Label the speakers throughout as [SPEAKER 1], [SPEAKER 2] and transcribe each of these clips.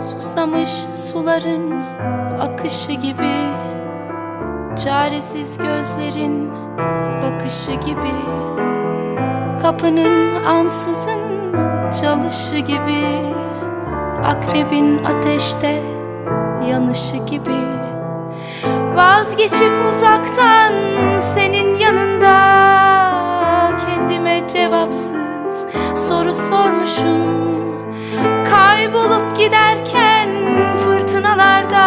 [SPEAKER 1] Susamış suların akışı gibi Çaresiz gözlerin bakışı gibi Kapının ansızın çalışı gibi Akrebin ateşte yanışı gibi. Vazgeçip uzaktan senin yanında Kendime cevapsız soru sormuşum. Kaybolup giderken fırtınalarda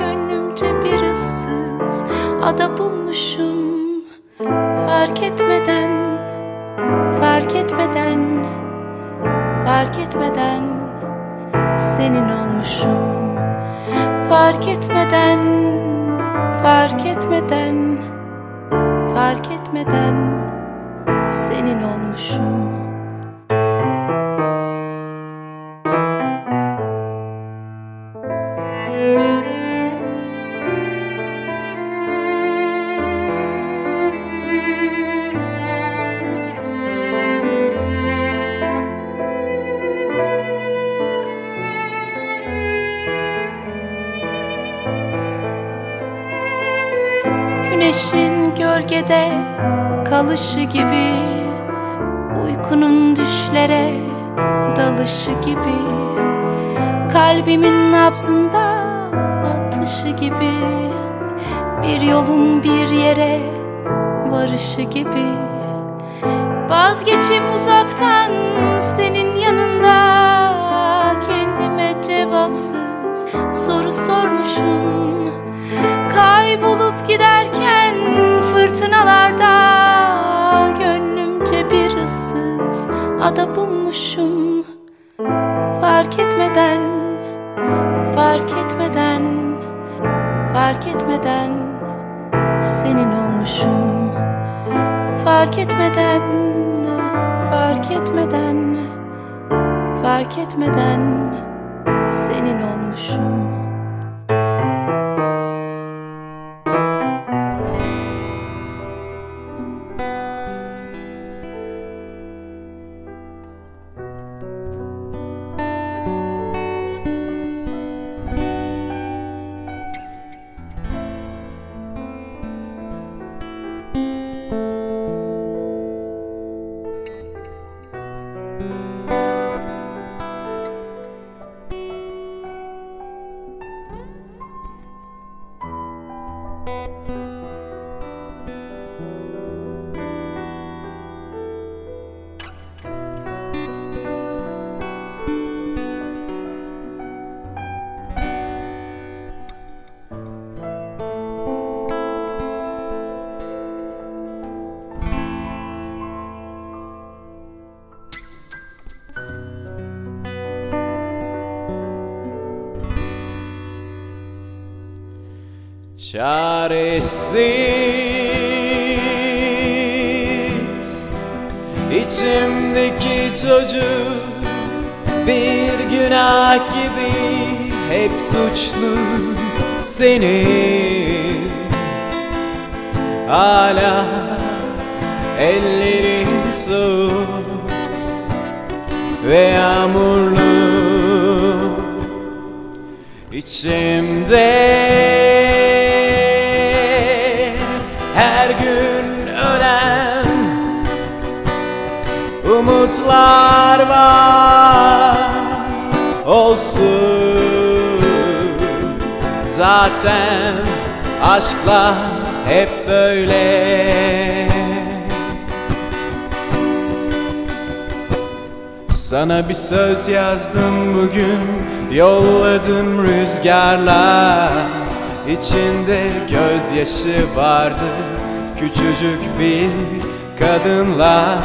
[SPEAKER 1] Gönlümce bir ıssız ada bulmuşum. Fark etmeden, fark etmeden, fark etmeden Senin olmuşum. Fark etmeden, fark etmeden, fark etmeden Senin olmuşum kalışı gibi Uykunun düşlere dalışı gibi Kalbimin nabzında atışı gibi Bir yolun bir yere varışı gibi. Vazgeçip uzaktan senin yanında Kendime cevapsız soru sormuşum ada bulmuşum. Fark etmeden, fark etmeden, fark etmeden Senin olmuşum. Fark etmeden, fark etmeden, fark etmeden Senin olmuşum
[SPEAKER 2] Çaresiz. İçimdeki çocuk Bir günah gibi hep suçlu senin. Hala ellerin soğuk ve yağmurlu. İçimde var. Olsun. Zaten aşkla hep böyle. Sana bir söz yazdım bugün Yolladım rüzgarla İçinde gözyaşı vardı Küçücük bir kadınla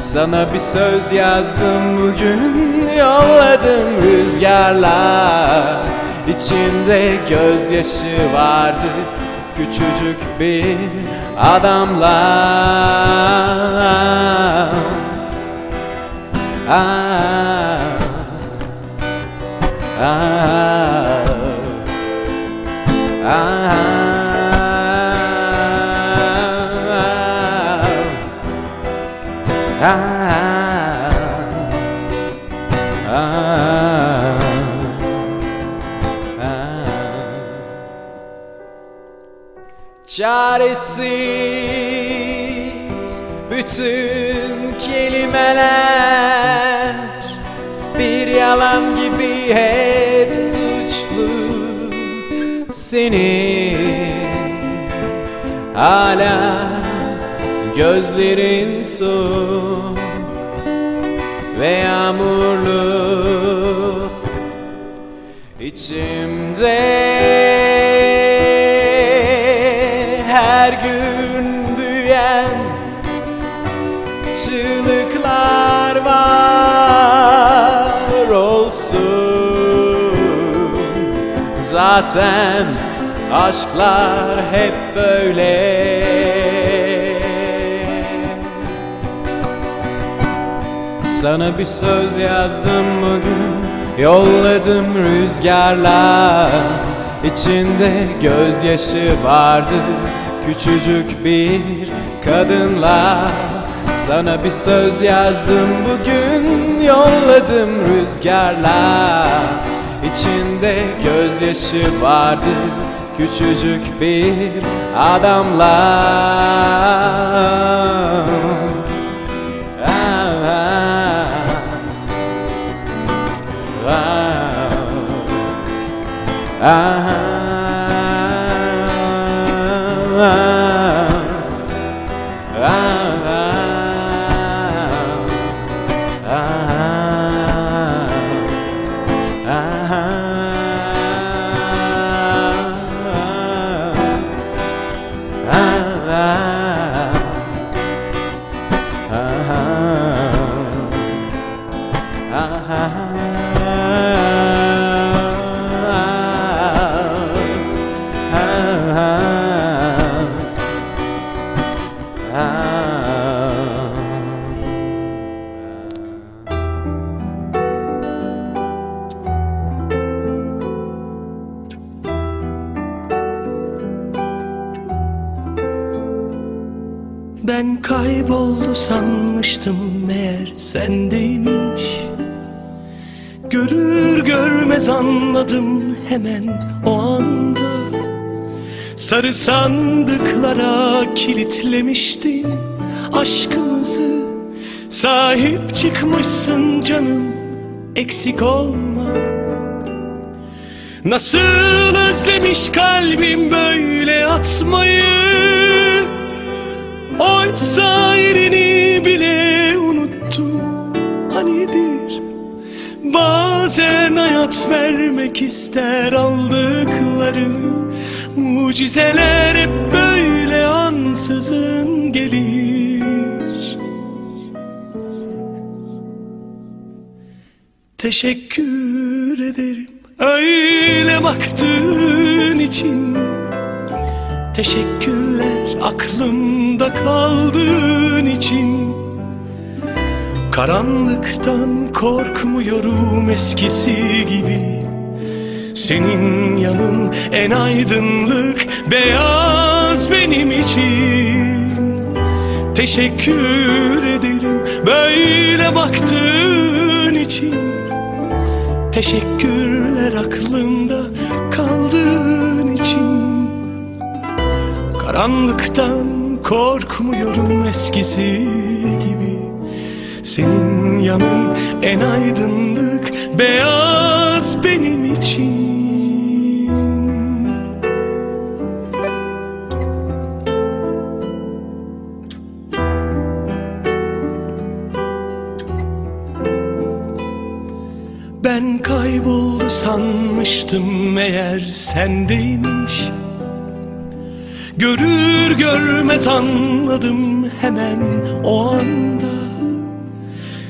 [SPEAKER 2] Sana bir söz yazdım bugün Yolladım rüzgarla İçinde gözyaşı vardı Küçücük bir adamla ah, ah, ah, Çaresiz bütün kelimeler Bir yalan gibi hep suçlu Senin. Hala gözlerin soğuk ve yağmurlu. İçimde her gün büyüyen çığlıklar var olsun. Zaten aşklar hep böyle Sana bir söz yazdım bugün. Yolladım rüzgarla İçinde gözyaşı vardı. Küçücük bir kadınla Sana bir söz yazdım bugün. Yolladım rüzgarla İçinde gözyaşı vardı. Küçücük bir adamla
[SPEAKER 3] Ben görmez anladım hemen o anda. Sarı sandıklara kilitlemiştin aşkımızı. Sahip çıkmışsın canım eksik olma. Nasıl özlemiş kalbim böyle atmayı? Oysa yerini bile unuttum Bazen hayat vermek ister aldıklarını. Mucizeler hep böyle ansızın gelir. Teşekkür ederim öyle baktığın için. Teşekkürler aklımda kaldığın için Karanlıktan korkmuyorum eskisi gibi. Senin yanın en aydınlık beyaz benim için. Teşekkür ederim böyle baktığın için. Teşekkürler aklımda kaldığın için. Karanlıktan korkmuyorum eskisi Senin yanın en aydınlık beyaz benim için. Ben kayboldu sanmıştım meğer sendeymiş. Görür görmez anladım hemen o anda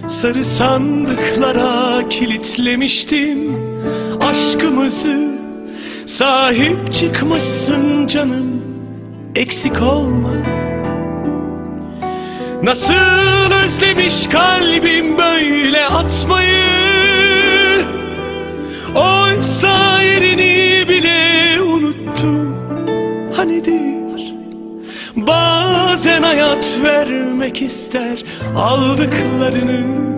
[SPEAKER 3] Sarı sandıklara kilitlemiştim aşkımızı. Sahip çıkmışsın canım eksik olma. Nasıl özlemiş kalbim böyle atmayı? Oysa yerini bile unuttum. Hanidir Bazen bazen hayat vermek ister. Aldıklarını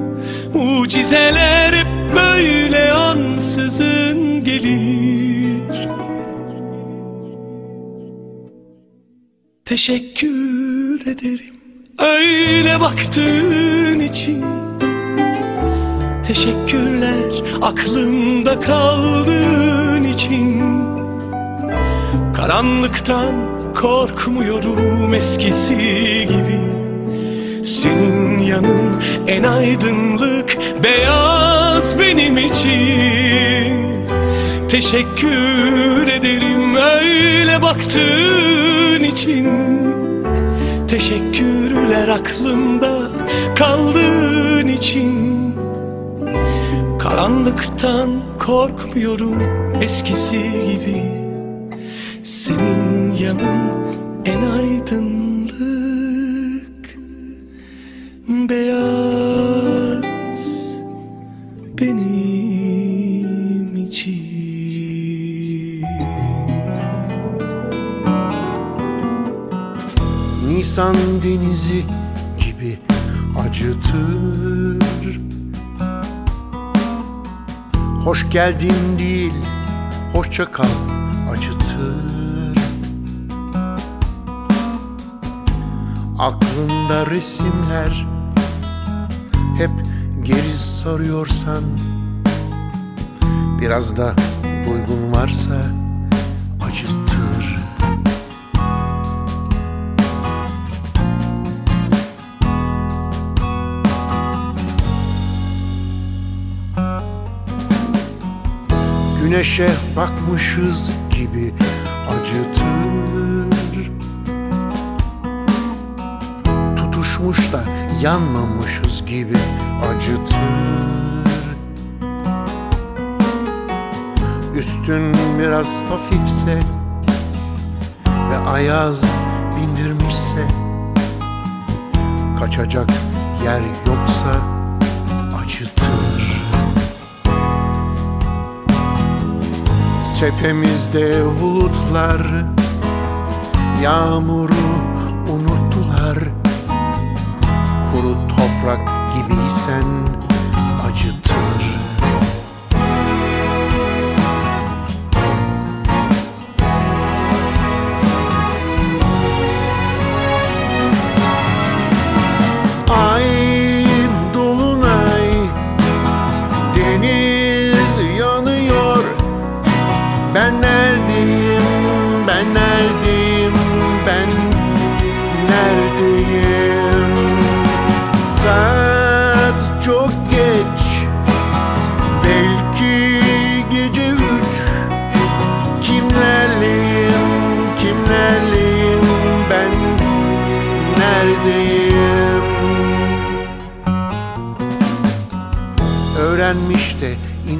[SPEAKER 3] Mucizeler hep böyle ansızın gelir. Teşekkür ederim öyle baktığın için. Teşekkürler aklımda kaldığın için Karanlıktan korkmuyorum eskisi gibi. Senin yanın en aydınlık beyaz benim için. Teşekkür ederim öyle baktığın için. Teşekkürler aklımda kaldığın için. Karanlıktan korkmuyorum eskisi gibi Senin yanın en aydınlık Beyaz benim için.
[SPEAKER 4] Nisan denizi gibi acıtır. Hoş geldin değil, hoşça kal Aklında resimler hep geri sarıyorsan Biraz da duygun varsa acıtır. Güneşe bakmışız gibi acıtır Tutuşmuş da yanmamışız gibi acıtır. Üstün biraz hafifse ve ayaz bindirmişse Kaçacak yer yoksa acıtır. Tepemizde bulutlar Yağmuru toprak gibiysen acıtır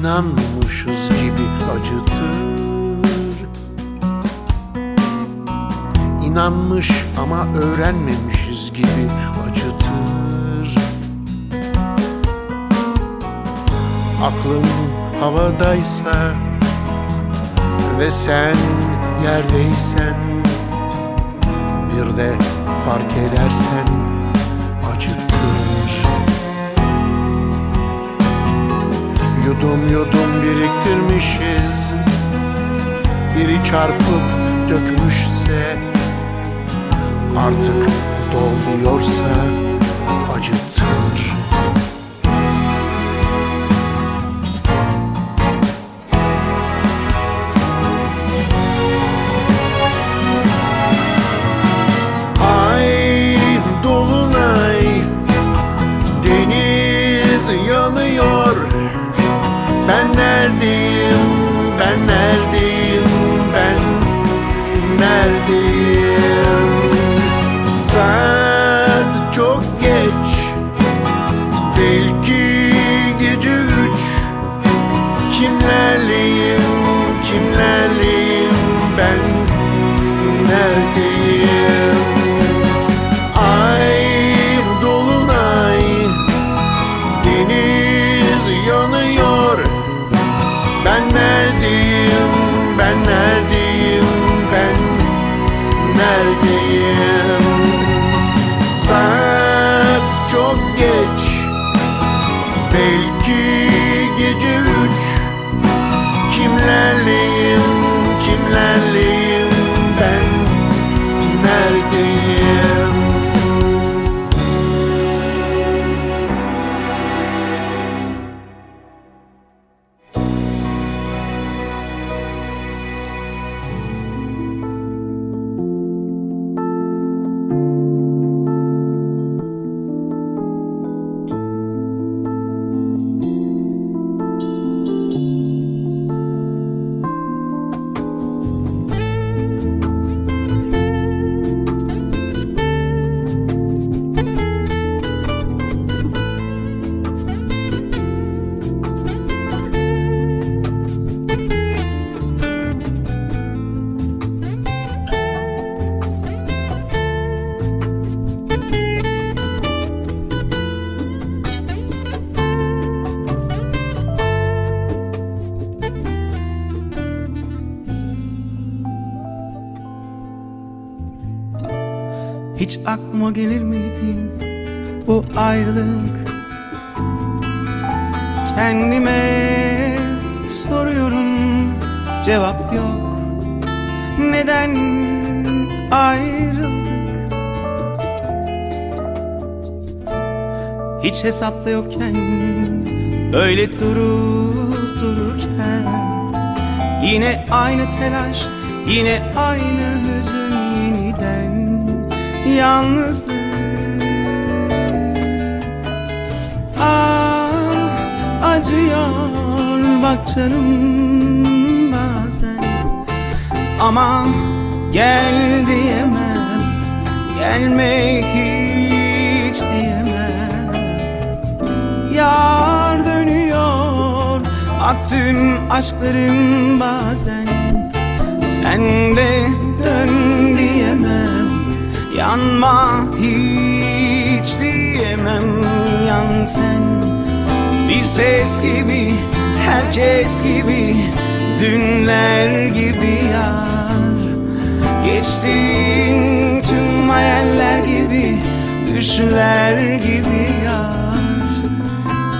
[SPEAKER 4] inanmışız gibi acıtır. İnanmış ama öğrenmemişiz gibi acıtır. Aklın havadaysa ve sen yerdeysen Bir de fark edersen Yudum yudum biriktirmişiz. Biri çarpıp dökmüşse Artık dolmuyorsa acıtır
[SPEAKER 5] gelir miydi bu ayrılık? Kendime soruyorum cevap yok. Neden ayrıldık? Hiç hesapta yokken Öyle durup dururken Yine aynı telaş Yine aynı Yalnızlık. Ah acıyor bak canım bazen. Ama gel diyemem Gelme hiç diyemem. Yar dönüyor Ak tüm aşklarım bazen. Sen de dön diyemem Yanma hiç diyemem Yan sen. Bir ses gibi Herkes gibi Dünler gibi yar. Geçtin tüm hayaller gibi Düşler gibi yar.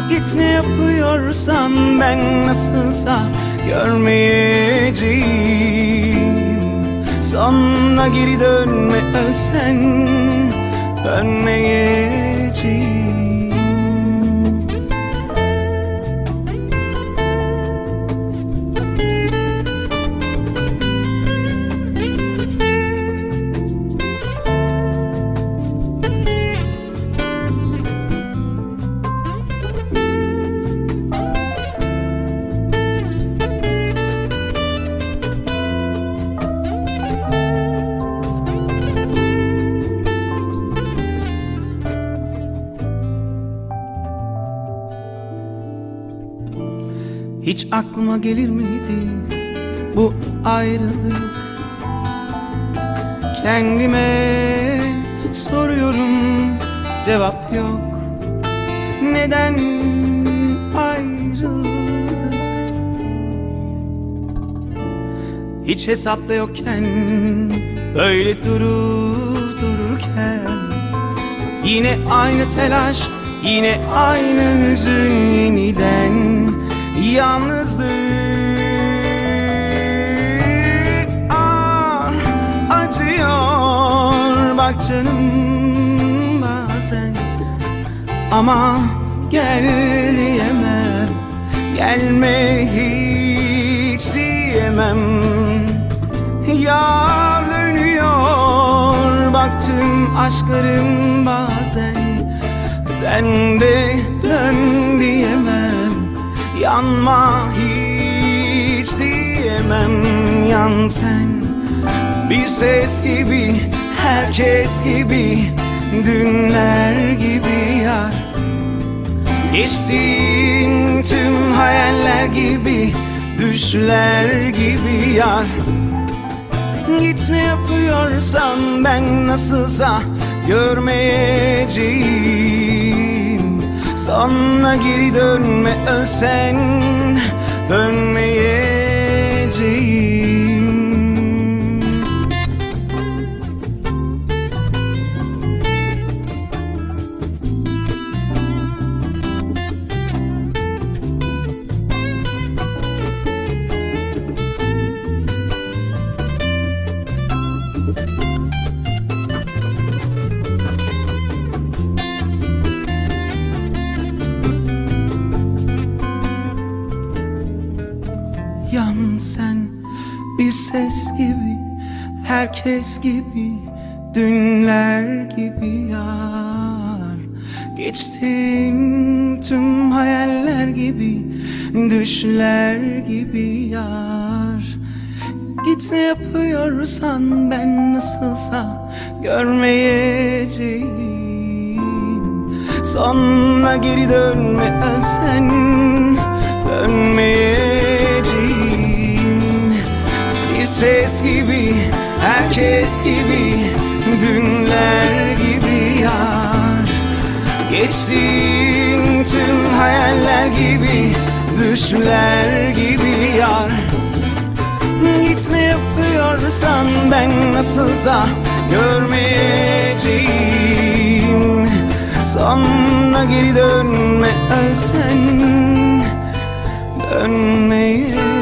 [SPEAKER 5] Git ne yapıyorsan ben nasılsa görmeyeceğim Sonra geri dönme ölsen dönmeyeceğim aklıma gelir miydi bu ayrılık? Kendime soruyorum cevap yok. Neden ayrıldık? Hiç hesapta yokken Böyle durup dururken Yine aynı telaş Yine aynı hüzün yeniden Yalnızlık. Ah acıyor. Bak canım bazen Ama gel diyemem. Gelme hiç diyemem. Yar dönüyor. Bak tüm aşklarım bazen. Sen de dön diyemem Yanma hiç diyemem. Yan sen Bir ses gibi Herkes gibi Dünler gibi yar. Geçtin tüm hayaller gibi Düşler gibi yar. Git ne yapıyorsan ben nasılsa görmeyeceğim Sonra geri dönme ölsen. Dönmeyeceğim bir ses gibi Herkes gibi Dünler gibi yar. Geçtin tüm hayaller gibi Düşler gibi yar. Git ne yapıyorsan ben nasılsa görmeyeceğim. Sonra geri dönme ölsen dönmeyeceğim Bir ses gibi, herkes gibi, dünler gibi yar. Geçsin tüm hayaller gibi, düşler gibi yar. Gitme yapıyorsan ben nasılsa görmeyeceğim. Sonra geri dönme ölsen dönmeyeceğim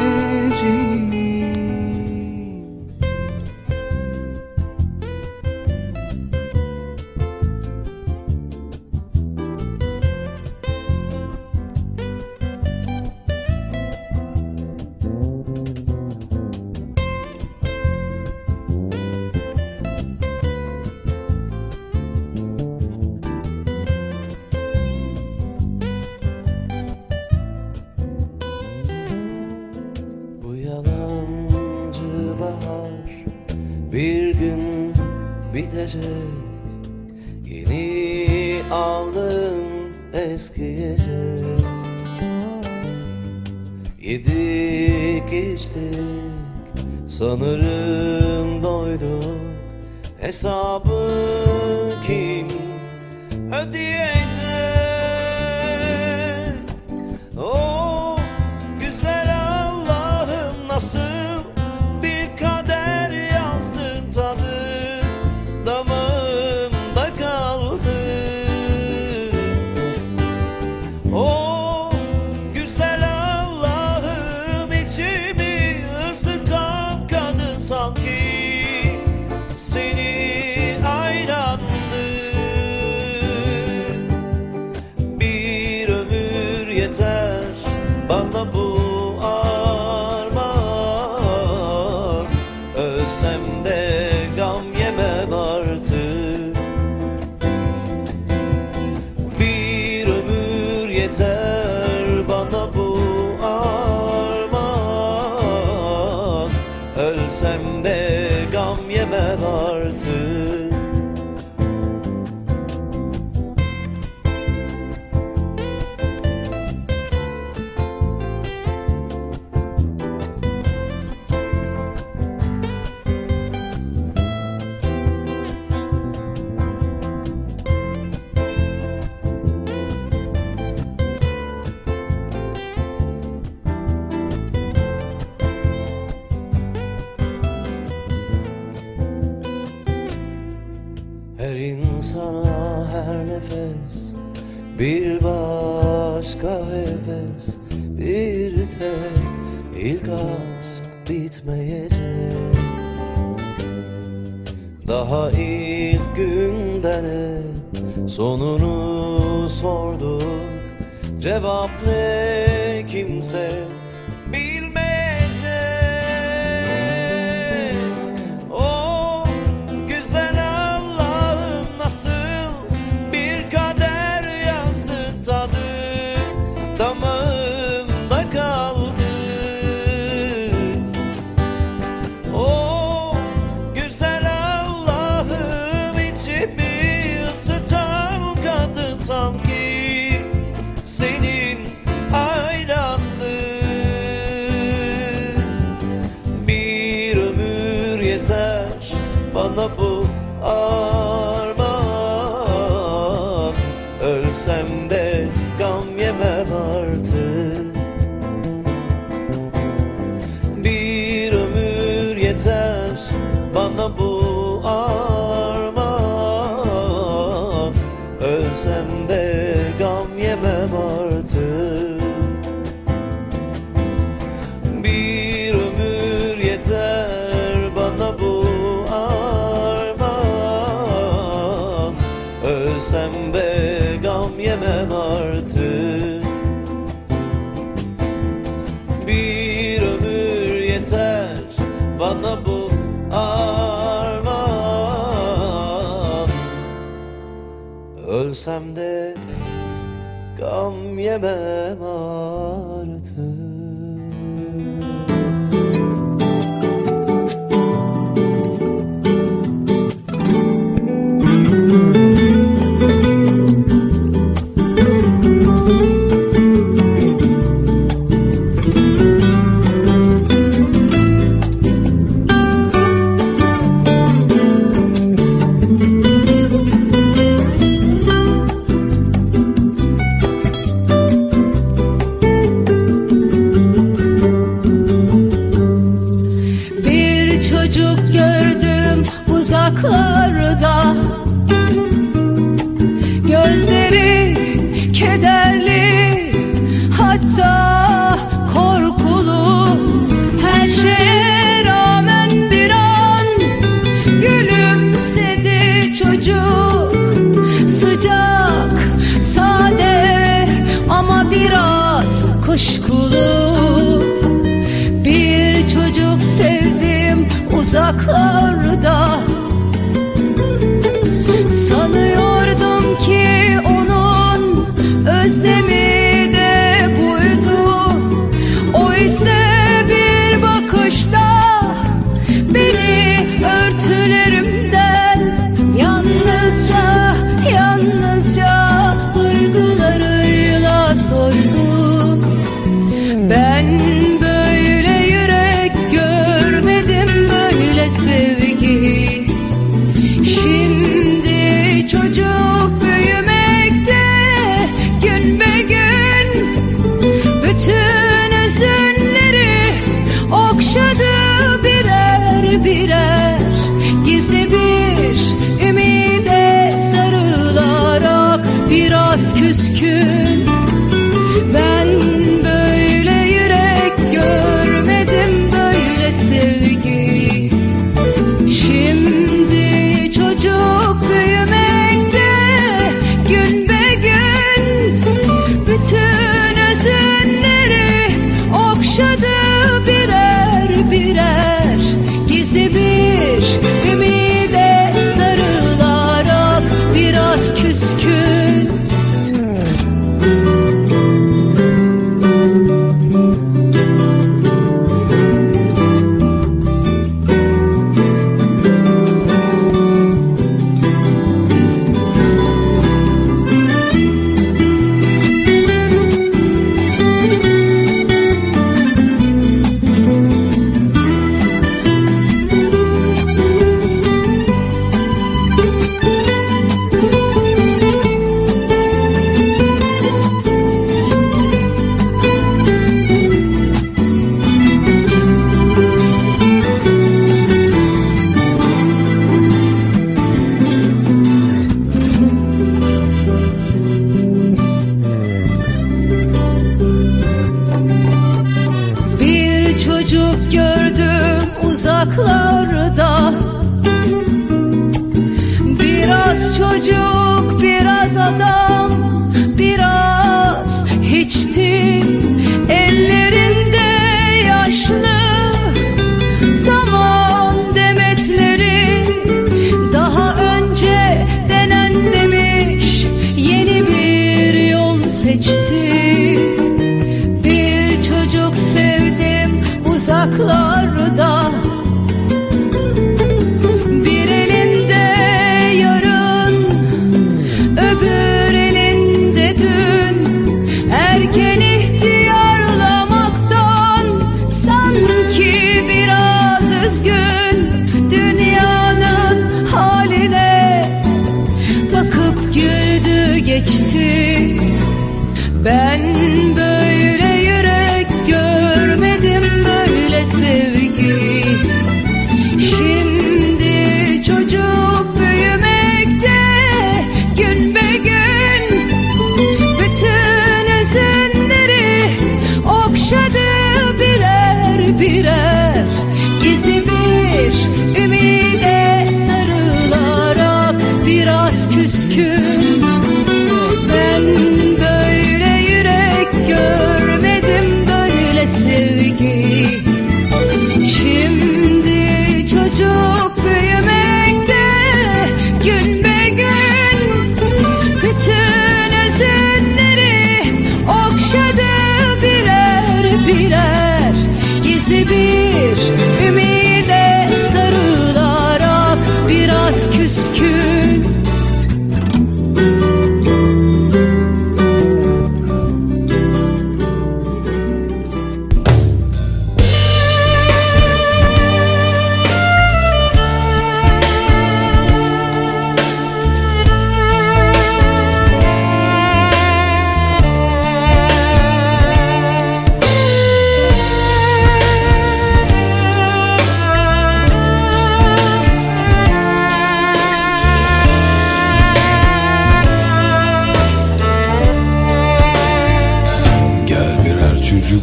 [SPEAKER 6] Sonunu sorduk. Cevap ne kimse bilemem artık. Bir ömür yeter bana bu armağan. Ölsem de gam yemem artık.
[SPEAKER 7] uzaklarda. Sanıyordum ki onun özlemi de buydu. Oysa bir bakışta beni örtülerimden Yalnızca, yalnızca duygularıyla soydu. Ben püskül biraz hiçti
[SPEAKER 2] Burn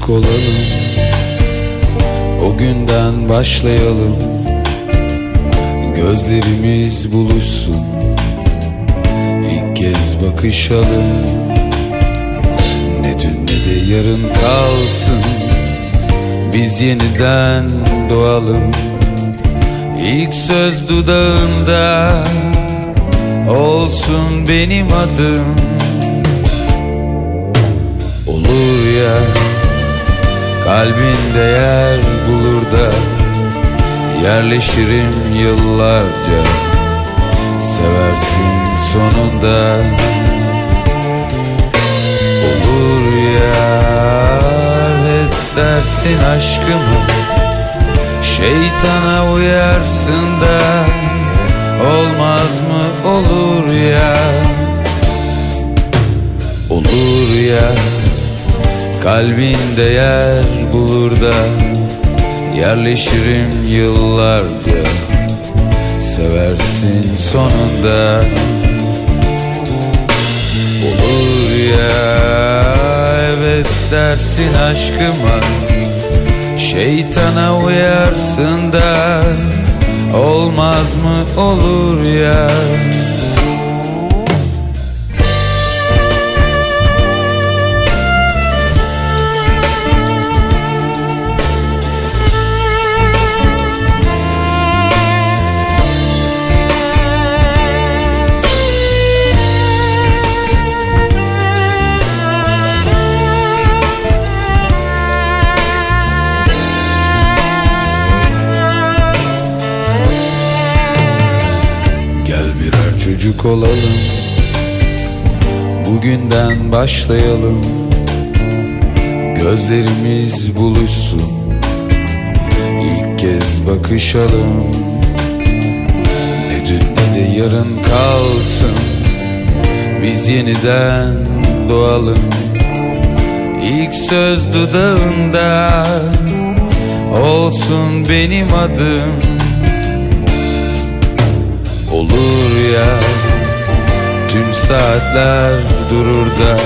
[SPEAKER 2] olalım. O günden başlayalım. Gözlerimiz buluşsun. İlk kez bakışalım. Ne
[SPEAKER 8] dün ne de yarın kalsın. Biz yeniden doğalım. İlk söz dudağında Olsun benim adım. Olur ya. Kalbinde yer bulur da Yerleşirim yıllarca. Seversin sonunda. Olur ya Evet dersin aşkımı. Şeytana uyarsın da Olmaz mı? Olur ya. Olur ya Kalbinde yer bulur da Yerleşirim yıllarca. Seversin sonunda. Olur ya Evet dersin aşkıma. Şeytana uyarsın da Olmaz mı olur ya olalım. Bugünden başlayalım. Gözlerimiz buluşsun. İlk kez bakışalım. Ne dün ne de yarın kalsın. Biz yeniden doğalım. İlk söz dudağında Olsun benim adım. Olur ya Tüm saatler durur da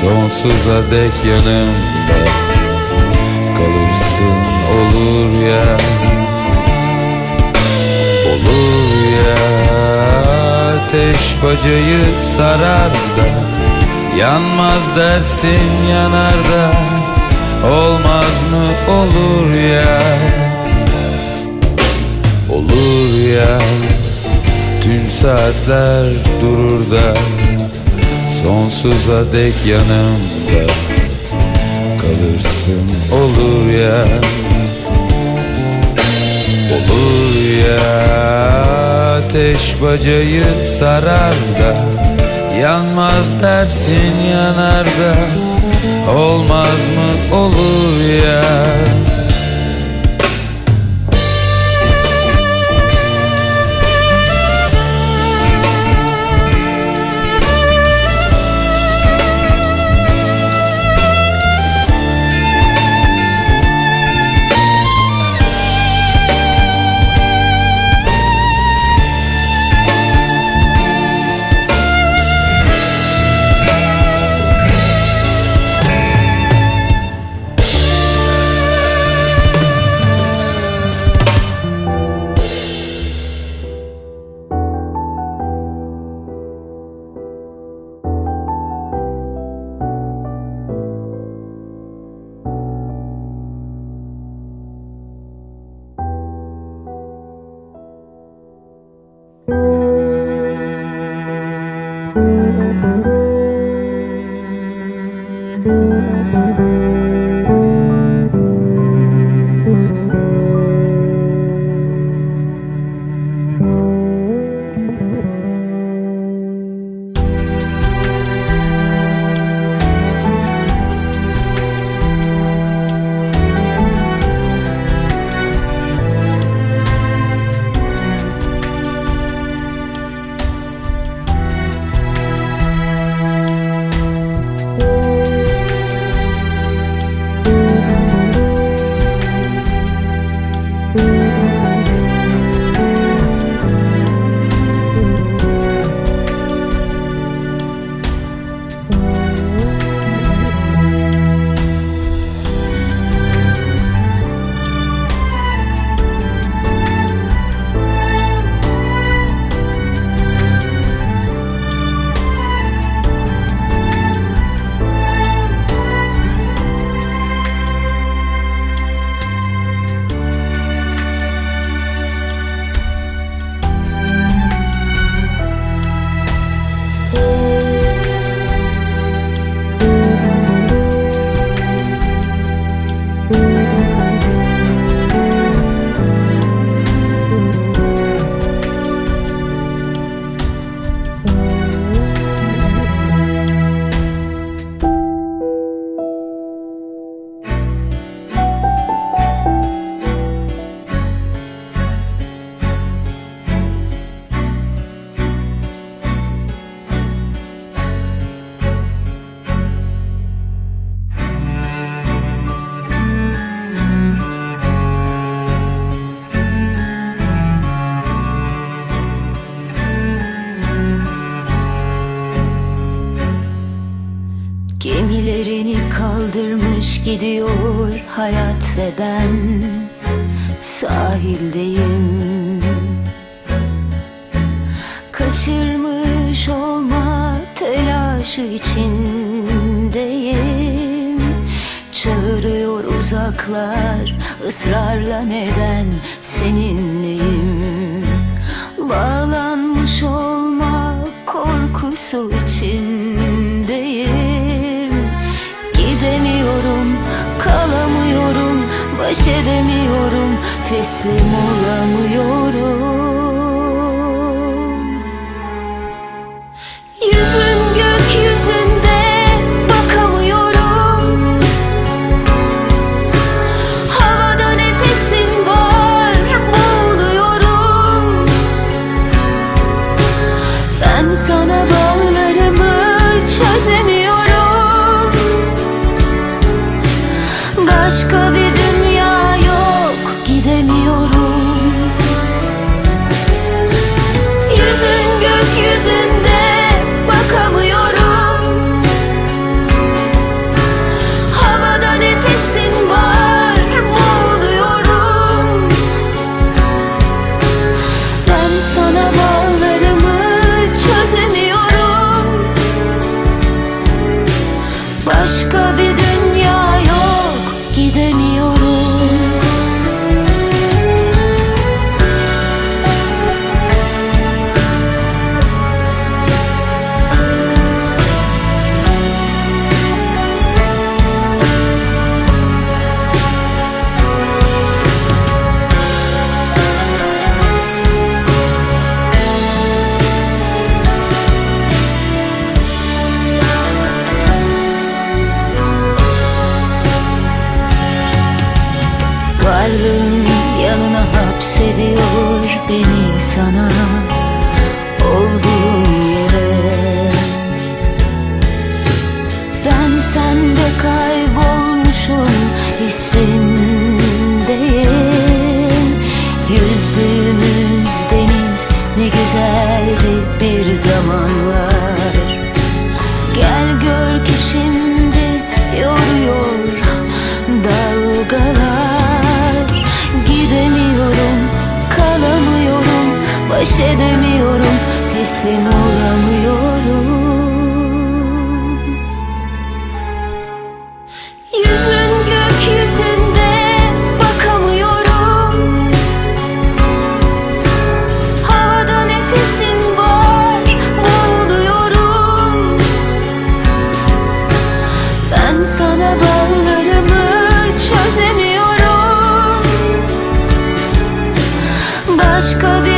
[SPEAKER 8] Sonsuza dek yanımda Kalırsın olur ya Olur ya. Ateş bacayı sarar da Yanmaz dersin yanar da Olmaz mı olur ya Olur ya Tüm saatler durur da Sonsuza dek yanımda Kalırsın. Olur ya Olur ya. Ateş bacayı sarar da Yanmaz dersin yanar da Olmaz mı? Olur ya
[SPEAKER 9] Başka bir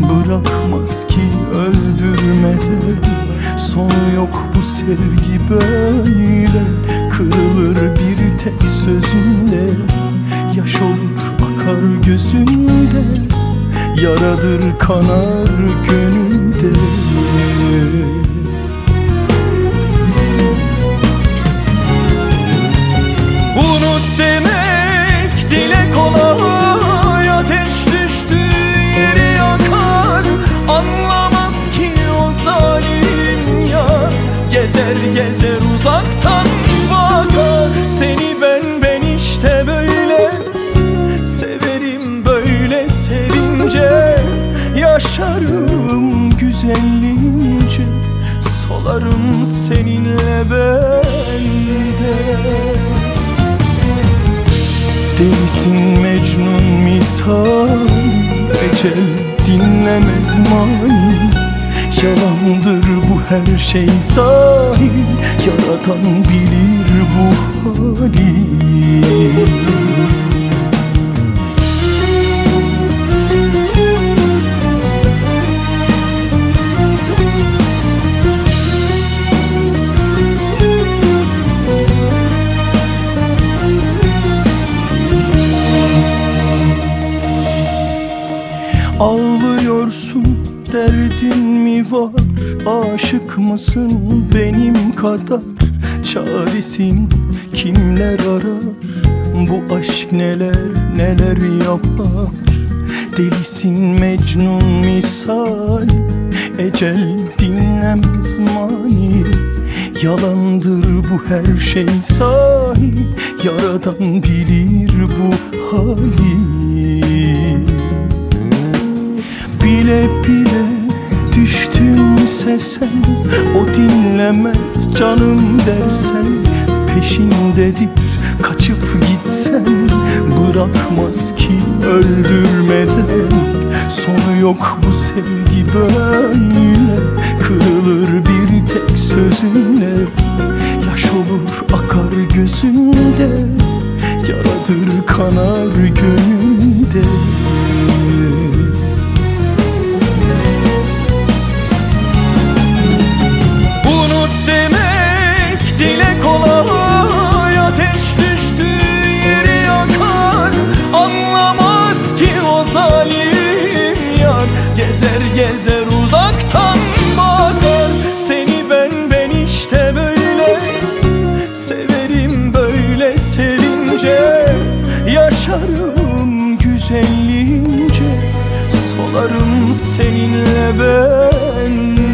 [SPEAKER 9] bırakmaz ki öldürmeden Sonu yok bu sevgi böyle. Kırılır bir tek sözünle. Yaş olur akar gözünde Yaradır kanar gönülde bende. Delisin Mecnun misal Ecel dinlemez mani Yalandır bu her şey sahi Yaratan bilir bu hali mısın benim kadar? Çaresini kimler arar? Bu aşk neler neler yapar? Delisin Mecnun misal Ecel dinlemez mani. Yalandır bu her şey sahi Yaradan bilir bu düştümse sen O dinlemez canım dersen Peşindedir kaçıp gitsen Bırakmaz ki öldürmeden. Sonu yok bu sevgi böyle Kırılır bir tek sözünle. Yaş olur akar gözünde Yaradır kanar gönülde Gezer uzaktan bakar Seni ben ben işte böyle Severim böyle sevince Yaşarım güzelliğince. Solarım seninle bende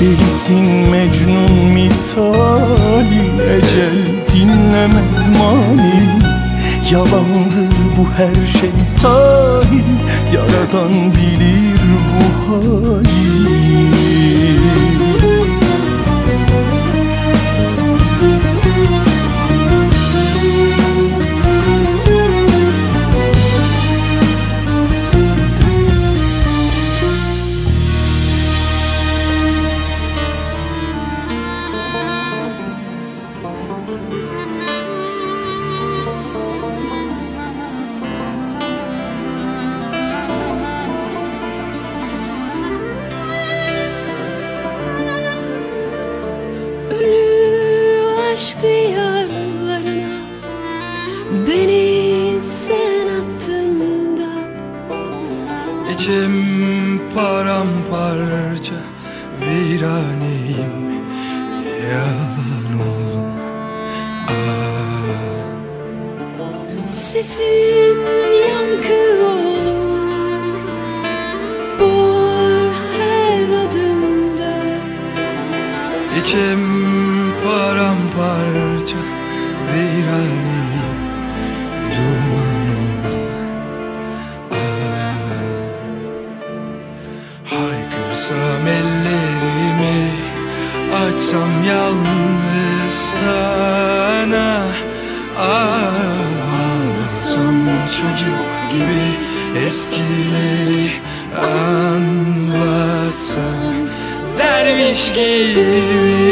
[SPEAKER 9] Delisin Mecnun misali Ecel dinlemez mani. Yalandır bu her şey sahi Yaradan bilir bu hali
[SPEAKER 7] Ölü aşk diyarlarına Beni sen attın da.
[SPEAKER 10] İçim paramparça Viraneyim gibi Eskileri anlatsam. Derviş gibi,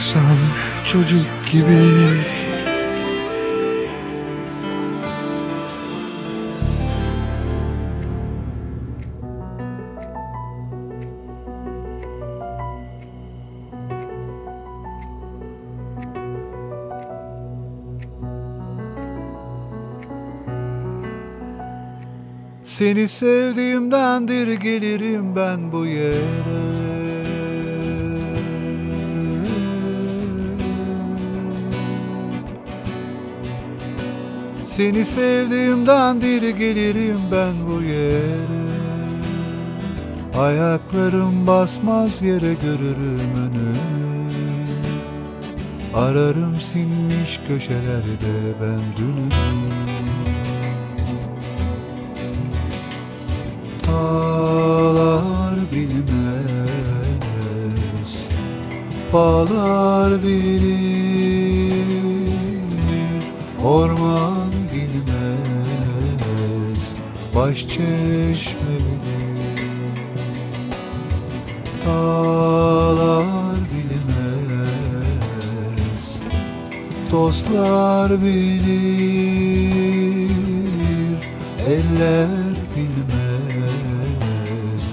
[SPEAKER 10] Haykırsam çocuk gibi.
[SPEAKER 11] Seni sevdiğimdendir gelirim ben bu yere Seni sevdiğimdendir gelirim ben bu yere. Ayaklarım basmaz yere görürüm önümü Ararım sinmiş köşelerde ben dünümü Dağlar bilmez Bağlar bilir Orman Baş çeşme bilir Dağlar bilmez Dostlar bilir Eller bilmez.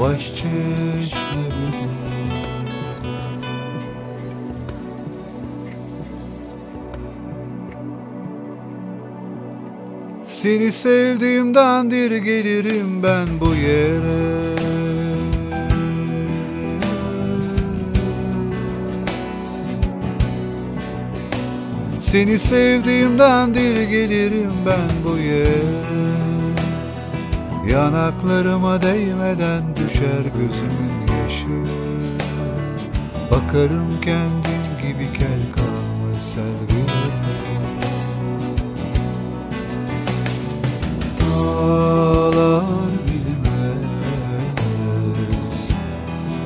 [SPEAKER 11] Baş çeşme Seni sevdiğimdendir gelirim ben bu yere. Seni sevdiğimdendir gelirim ben bu yere. Yanaklarıma değmeden düşer gözümün yaşı. Bakarım kendim Dağlar bilmez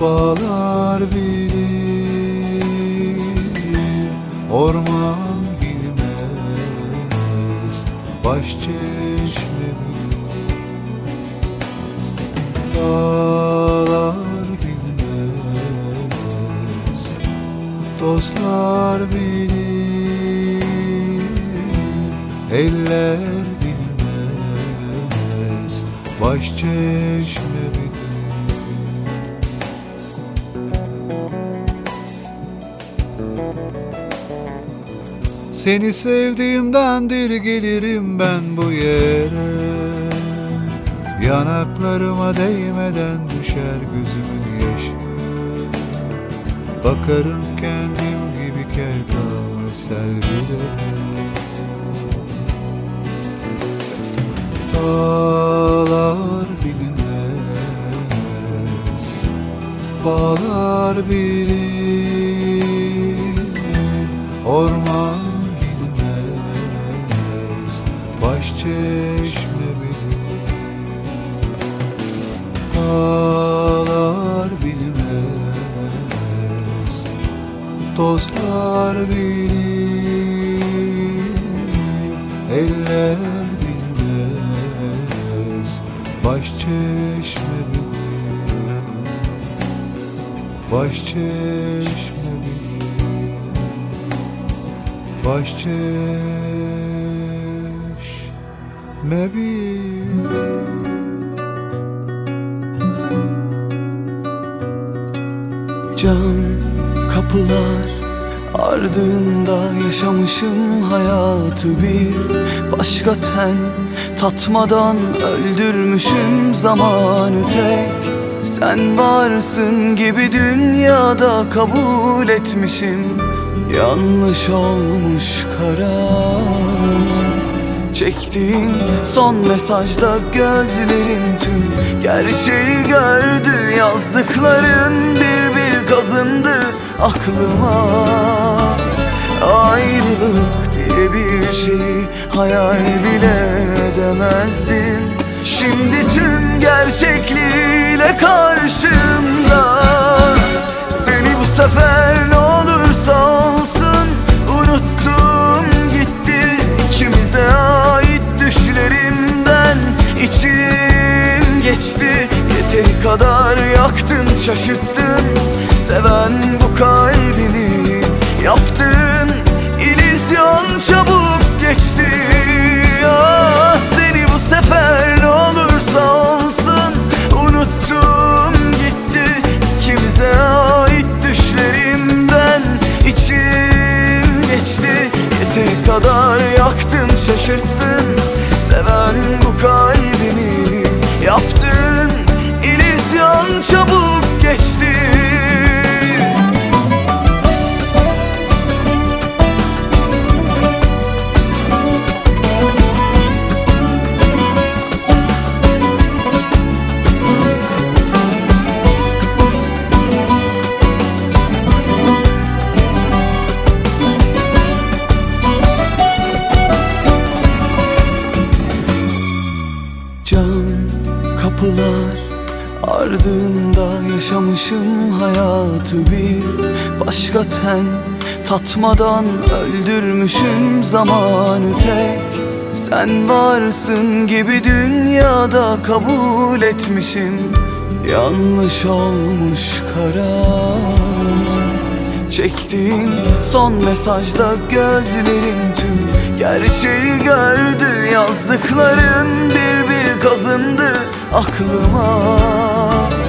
[SPEAKER 11] Bağlar bilir. Orman bilmez Baş çeşme bilir. Dağlar bilmez Dostlar bilir. Eller Baş çeşme bilir Seni sevdiğimdendir gelirim ben bu yere. Yanaklarıma değmeden düşer gözümün yaşı. Bakarım Dağlar bilmez Bağlar bilir Orman bilmez Baş çeşme bilir Dağlar bilmez Dostlar bilir Eller baş çeşme bir Cam
[SPEAKER 12] kapılar ardında yaşamışım hayatı bir. Başka ten tatmadan öldürmüşüm zamanı tek. Sen varsın gibi dünyada kabul etmişim. Yanlış olmuş karar. Çektiğin son mesajda gözlerim tüm gerçeği gördü. Yazdıkların bir bir kazındı aklıma. Ayrılık diye bir şeyi hayal bile edemezdim. Şimdi tüm gerçekliğiyle karşımda. Seni bu sefer ne olursa olsun içim geçti. Yeteri kadar yaktın şaşırttın. Seven bu kalbimi yaptın. İllüzyon çabuk geçti. Ah, Seni bu sefer ne olursa olsun Unuttum gitti. İkimize ait düşlerimden içim geçti. Yeteri kadar yaktın şaşırttın. Seven bu kalbimi yaptın Çabuk geçti. Cam kapılar Ardında yaşamışım hayatı bir başka ten. Tatmadan öldürmüşüm zamanı tek. Sen varsın gibi dünyada kabul etmişim. Yanlış olmuş karar. Çektiğin son mesajda gözlerim tüm. Gerçeği gördü Yazdıkların bir bir kazındı aklıma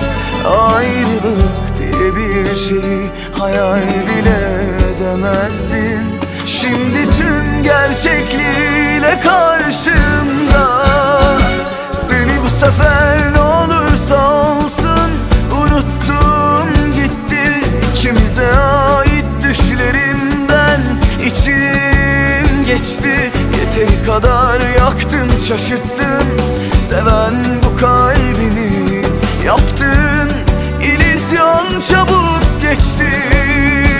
[SPEAKER 12] Ayrılık diye bir şeyi hayal bile edemezdim Şimdi tüm gerçekliğiyle karşımda. Seni bu sefer ne olursa olsun unuttum gitti. İkimize ait düşlerimden içim geçti. Yeteri kadar yaktın şaşırttın. Seven bu kalbimi geçti.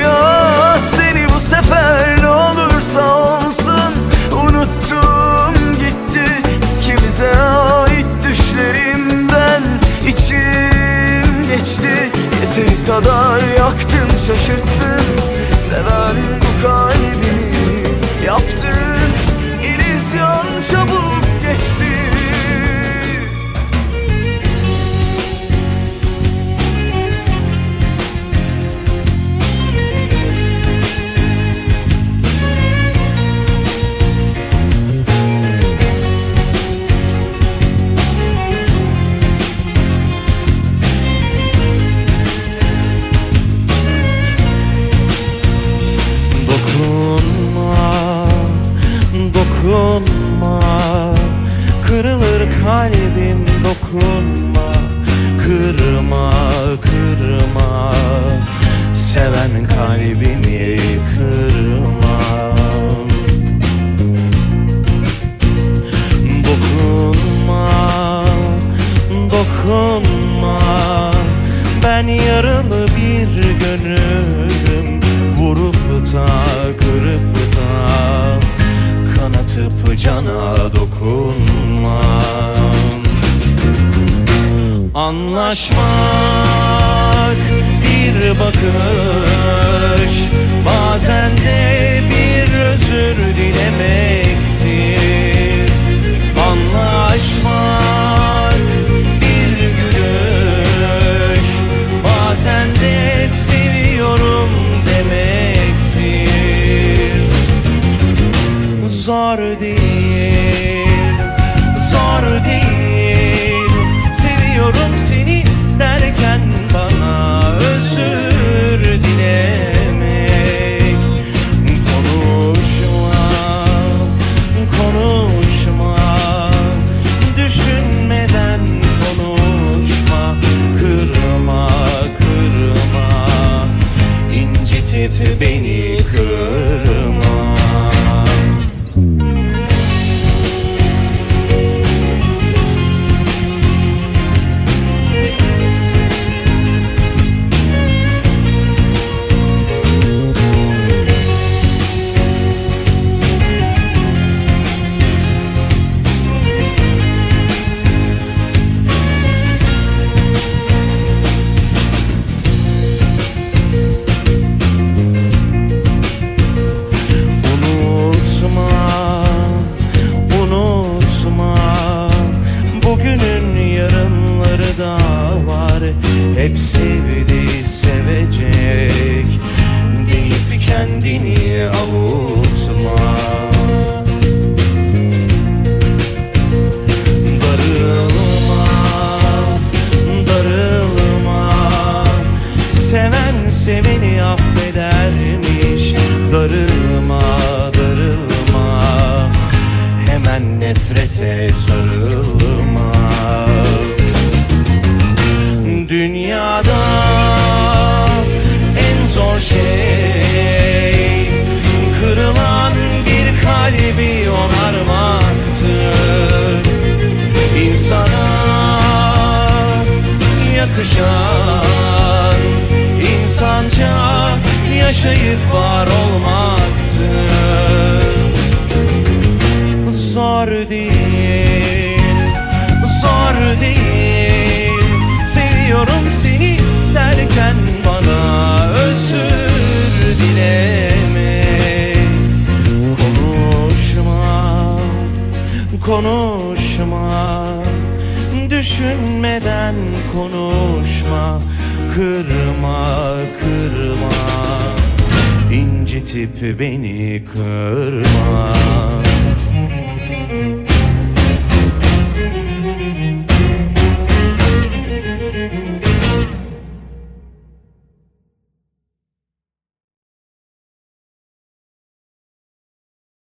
[SPEAKER 12] Ah, Seni bu sefer ne olursa olsun Unuttum gitti. İkimize ait düşlerimden içim geçti. Yeteri kadar yaktın şaşırttın. Seven